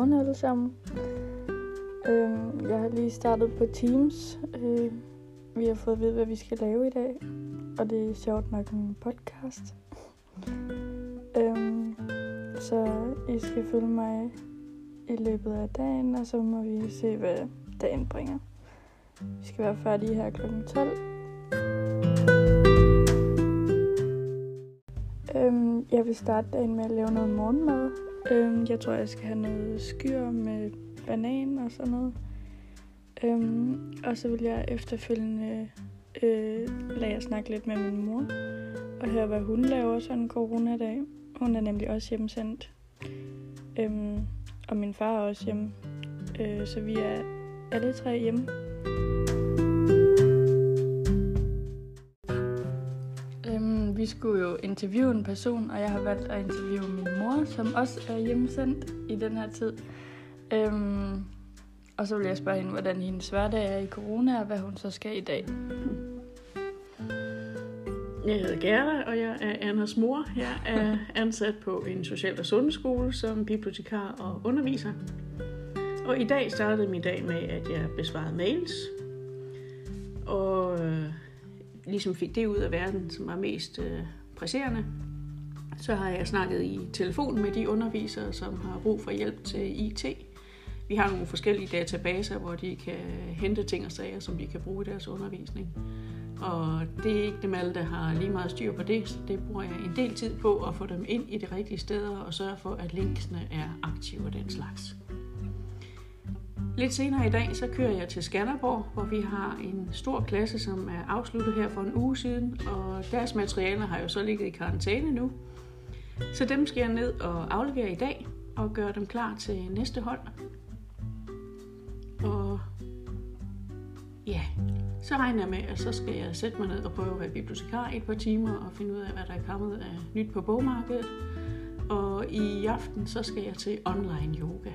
alle sammen. Øhm, jeg har lige startet på Teams. Øh, vi har fået at vide, hvad vi skal lave i dag. Og det er sjovt nok en podcast. øhm, så I skal følge mig i løbet af dagen, og så må vi se, hvad dagen bringer. Vi skal være færdige her kl. 12. Øhm, jeg vil starte dagen med at lave noget morgenmad. Øhm, jeg tror, jeg skal have noget skyr med banan og sådan noget. Øhm, og så vil jeg efterfølgende øh, lade jeg snakke lidt med min mor og høre, hvad hun laver sådan en coronadag. Hun er nemlig også hjemsendt. Øhm, og min far er også hjemme. Øh, så vi er alle tre hjemme. Vi skulle jo interviewe en person, og jeg har valgt at interviewe min mor, som også er hjemmesendt i den her tid. Øhm, og så vil jeg spørge hende, hvordan hendes hverdag er i corona, og hvad hun så skal i dag. Jeg hedder Gerda, og jeg er Anders mor. Jeg er ansat på en social- og sundhedsskole som bibliotekar og underviser. Og i dag startede min dag med, at jeg besvarede mails, og øh, ligesom fik det ud af verden, som var mest øh, presserende. Så har jeg snakket i telefon med de undervisere, som har brug for hjælp til IT. Vi har nogle forskellige databaser, hvor de kan hente ting og sager, som de kan bruge i deres undervisning. Og det er ikke dem alle, der har lige meget styr på det, så det bruger jeg en del tid på at få dem ind i de rigtige steder og sørge for, at linksene er aktive og den slags. Lidt senere i dag, så kører jeg til Skanderborg, hvor vi har en stor klasse, som er afsluttet her for en uge siden, og deres materialer har jo så ligget i karantæne nu. Så dem skal jeg ned og aflevere i dag og gøre dem klar til næste hold. Og ja, så regner jeg med, at så skal jeg sætte mig ned og prøve at være bibliotekar i et par timer og finde ud af, hvad der er kommet af nyt på bogmarkedet. Og i aften, så skal jeg til online yoga.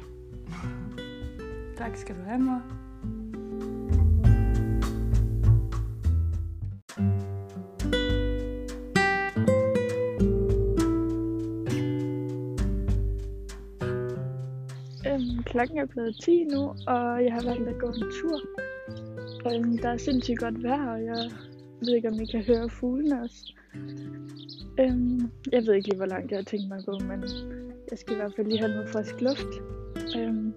Tak skal du have, mor. Øhm, klokken er blevet 10 nu, og jeg har valgt at gå en tur. Øhm, der er sindssygt godt vejr, og jeg ved ikke, om I kan høre fuglene også. Øhm, jeg ved ikke lige, hvor langt jeg har tænkt mig at gå, men jeg skal i hvert fald lige have noget frisk luft. Øhm,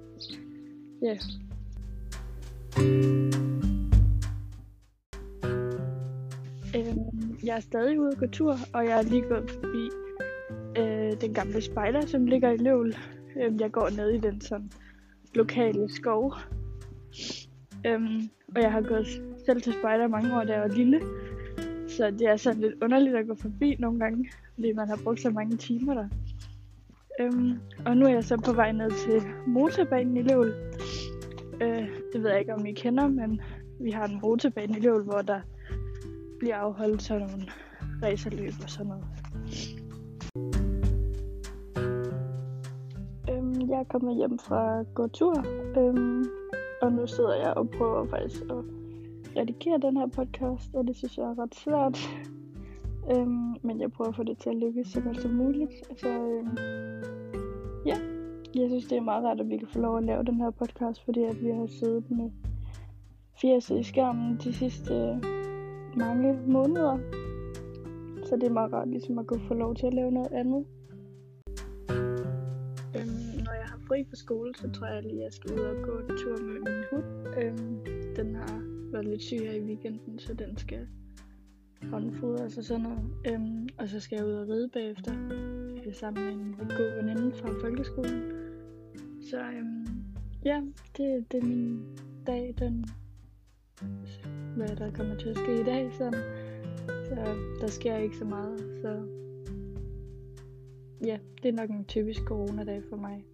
ja. Øhm, jeg er stadig ude at gå tur, og jeg er lige gået forbi øh, den gamle spejder, som ligger i Løvl. Øhm, jeg går ned i den sådan lokale skov. Øhm, og jeg har gået selv til spejder mange år, da jeg var lille. Så det er sådan lidt underligt at gå forbi nogle gange, fordi man har brugt så mange timer der. Øhm, og nu er jeg så på vej ned til motorbanen i Løvl. Det ved jeg ikke, om I kender, men vi har en rutebane i Løvel, hvor der bliver afholdt sådan nogle racerløb og sådan noget. Øhm, jeg er kommet hjem fra gåtur, øhm, og nu sidder jeg og prøver faktisk at redigere den her podcast, og det synes jeg er ret svært. øhm, men jeg prøver at få det til at lykkes så godt som muligt. Så øhm, jeg synes det er meget rart, at vi kan få lov at lave den her podcast, fordi at vi har siddet med fjerset i skærmen de sidste øh, mange måneder. Så det er meget rart ligesom at kunne få lov til at lave noget andet. Øhm, når jeg har fri på skole, så tror jeg lige, at jeg skal ud og gå en tur med min hund. Øhm, den har været lidt syg her i weekenden, så den skal håndfodres og sådan noget. Øhm, og så skal jeg ud og ride bagefter, øh, sammen med en god veninde fra folkeskolen. Så øhm, ja, det, det er min dag, den, hvad der kommer til at ske i dag. Så, så der sker ikke så meget. Så ja, det er nok en typisk coronadag for mig.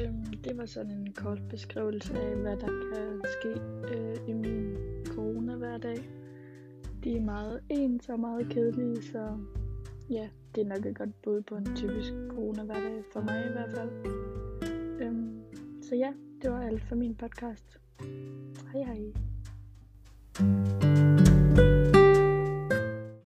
Øhm, det var sådan en kort beskrivelse af, hvad der kan ske øh de er meget ens og meget kedelige, så ja, det er nok et godt bud på en typisk corona-hverdag for mig i hvert fald. Øhm, så ja, det var alt for min podcast. Hej hej. thank you